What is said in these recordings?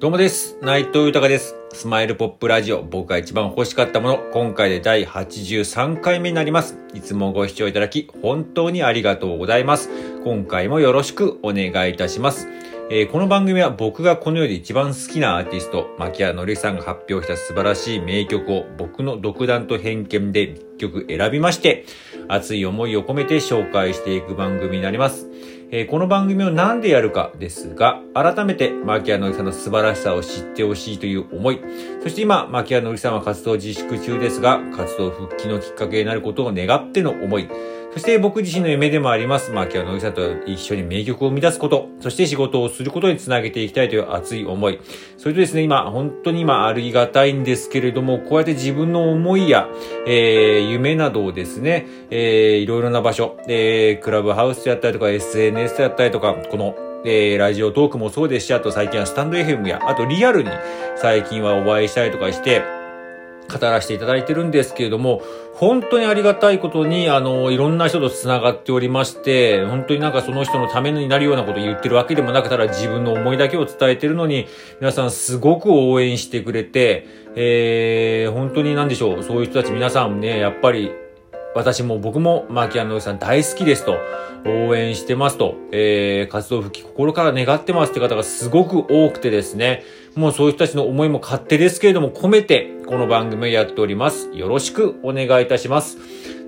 どうもです。内藤豊です。スマイルポップラジオ、僕が一番欲しかったもの、今回で第83回目になります。いつもご視聴いただき、本当にありがとうございます。今回もよろしくお願いいたします。えーこの番組は僕がこの世で一番好きなアーティスト、牧原のりさんが発表した素晴らしい名曲を僕の独断と偏見で1曲選びまして、熱い思いを込めて紹介していく番組になります。えーこの番組を何でやるかですが、改めて牧原のりさんの素晴らしさを知ってほしいという思い、そして今、牧原のりさんは活動自粛中ですが、活動復帰のきっかけになることを願っての思い、そして僕自身の夢でもあります、牧原のりさんと一緒に名曲を生み出すこと、そして仕事をすることにつなげていきたいという熱い思い。それとですね、今、本当に今ありがたいんですけれども、こうやって自分の思いや、えー、夢などをですね、えー、いろいろな場所、えー、クラブハウスであったりとか、SNS であったりとか、この、えー、ラジオトークもそうですし、あと最近はスタンド FM や、あとリアルに最近はお会いしたりとかして、語らせていただいてるんですけれども、本当にありがたいことに、あの、いろんな人と繋がっておりまして、本当になんかその人のためになるようなことを言ってるわけでもなく、ただ自分の思いだけを伝えてるのに、皆さんすごく応援してくれて、えー、本当になんでしょう、そういう人たち皆さんね、やっぱり、私も僕もマーキアンのさん大好きですと、応援してますと、えー、活動復帰心から願ってますって方がすごく多くてですね、もうそういう人たちの思いも勝手ですけれども込めて、この番組をやっております。よろしくお願いいたします。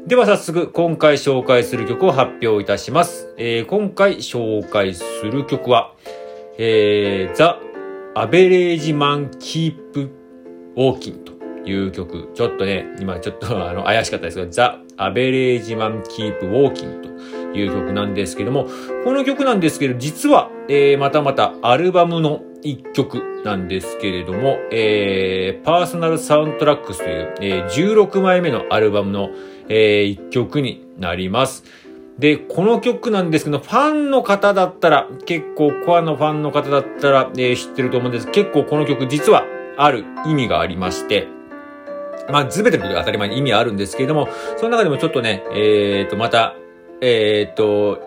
では早速、今回紹介する曲を発表いたします。えー、今回紹介する曲は、えー、ザ・アベレージマン・キープ・ウォーキンという曲。ちょっとね、今ちょっとあの怪しかったですが、ザ・アベレージマン・キープ・ウォーキンという曲なんですけども、この曲なんですけど、実は、えー、またまたアルバムの一曲なんですけれども、えー、パーソナルサウンドトラックスという、えー、16枚目のアルバムの、えー、一曲になります。で、この曲なんですけど、ファンの方だったら、結構コアのファンの方だったら、えー知ってると思うんです。結構この曲実はある意味がありまして、まあ、すべてのことが当たり前に意味あるんですけれども、その中でもちょっとね、えーと、また、えーと、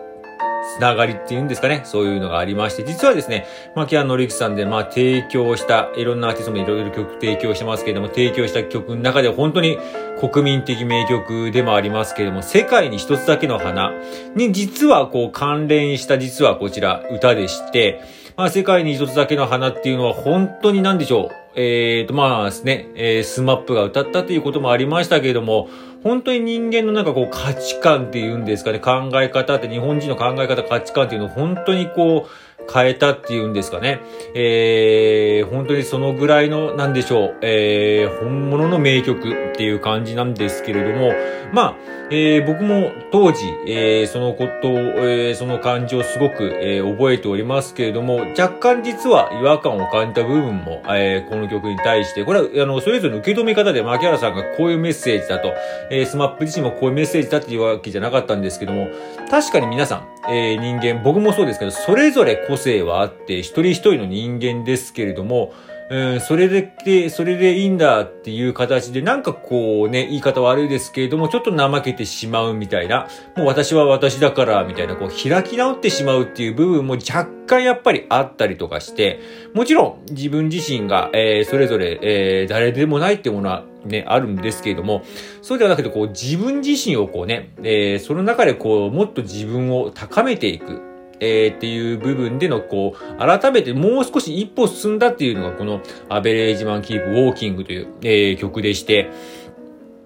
つながりっていうんですかね。そういうのがありまして、実はですね、槇原敬之さんで、まあ、提供した、いろんなアーティストもいろいろ曲提供してますけれども、提供した曲の中で本当に国民的名曲でもありますけれども、世界に一つだけの花に実はこう関連した実はこちら歌でして、まあ、世界に一つだけの花っていうのは本当に何でしょう。えーと、まあですね、えー、スマップが歌ったということもありましたけれども、本当に人間のなんかこう価値観っていうんですかね、考え方って日本人の考え方、価値観っていうのを本当にこう変えたっていうんですかね。えー、本当にそのぐらいの、なんでしょう、えー、本物の名曲っていう感じなんですけれども、まあ、えー、僕も当時、えー、そのことを、えー、その感じをすごく、えー、覚えておりますけれども、若干実は違和感を感じた部分も、えー、この曲に対して、これは、あの、それぞれの受け止め方で、牧原さんがこういうメッセージだと、えー、スマップ自身もこういうメッセージだっていうわけじゃなかったんですけども、確かに皆さん、えー、人間、僕もそうですけど、それぞれ個性はあって、一人一人の人間ですけれども、うん、それで、それでいいんだっていう形で、なんかこうね、言い方悪いですけれども、ちょっと怠けてしまうみたいな、もう私は私だから、みたいな、こう開き直ってしまうっていう部分も若干やっぱりあったりとかして、もちろん自分自身が、えー、それぞれ、えー、誰でもないってものはね、あるんですけれども、そうではなくて、こう自分自身をこうね、えー、その中でこう、もっと自分を高めていく。えー、っていう部分での、こう、改めてもう少し一歩進んだっていうのが、この、アベレージマンキープウォーキングという、えー、曲でして、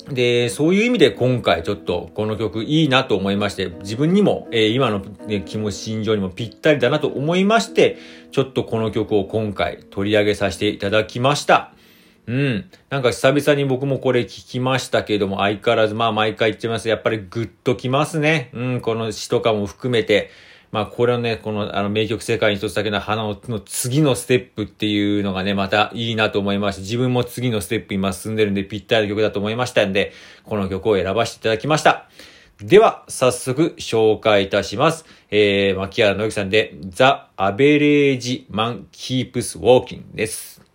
で、そういう意味で今回ちょっとこの曲いいなと思いまして、自分にも、えー、今の、ね、気持ち、心情にもぴったりだなと思いまして、ちょっとこの曲を今回取り上げさせていただきました。うん。なんか久々に僕もこれ聞きましたけども、相変わらずまあ毎回言ってます。やっぱりグッときますね。うん、この詩とかも含めて。まあこれをね、このあの名曲世界に一つだけの花の次のステップっていうのがね、またいいなと思いまして、自分も次のステップ今進んでるんでぴったりの曲だと思いましたんで、この曲を選ばせていただきました。では、早速紹介いたします。えー、牧原の之さんで、The Average Man Keeps Walking です。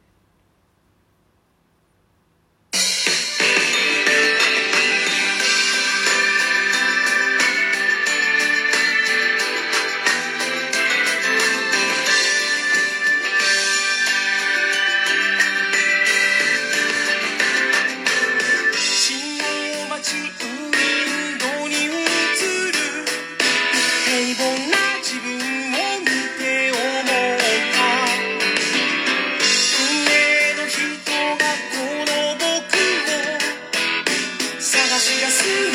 así.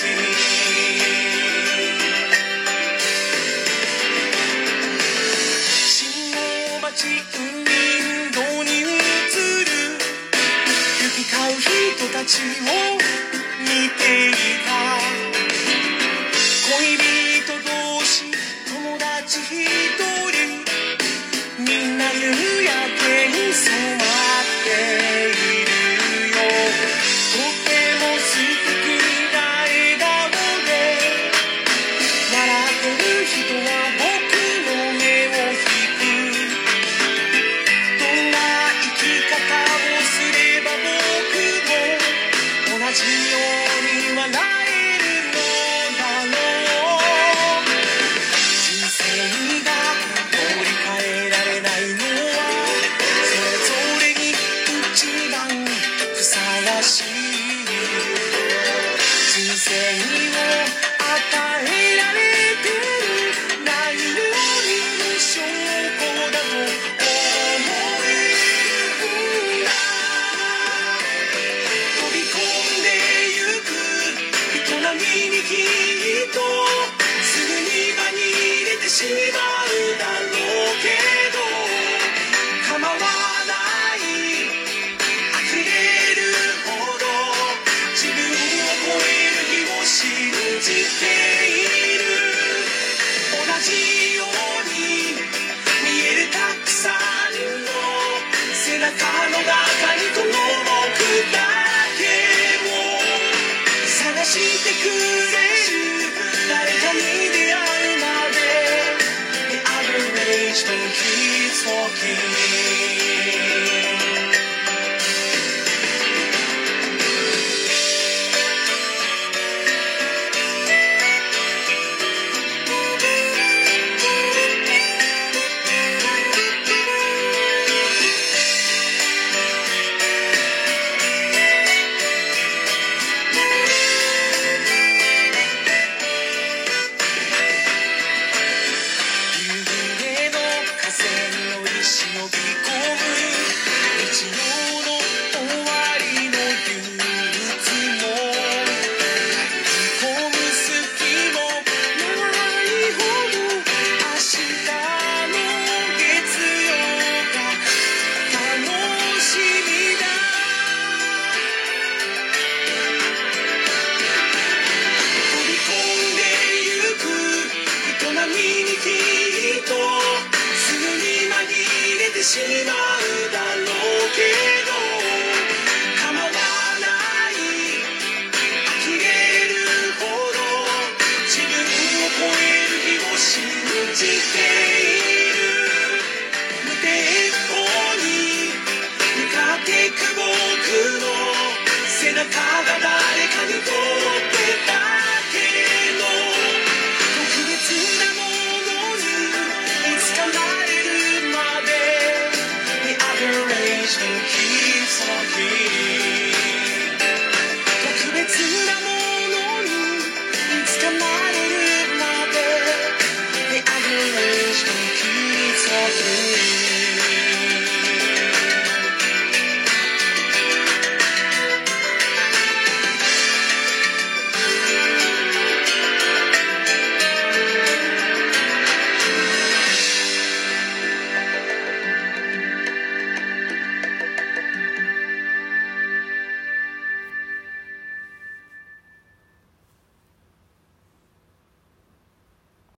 信号待ちウィンドウに映る。行き交う人たちをさ always been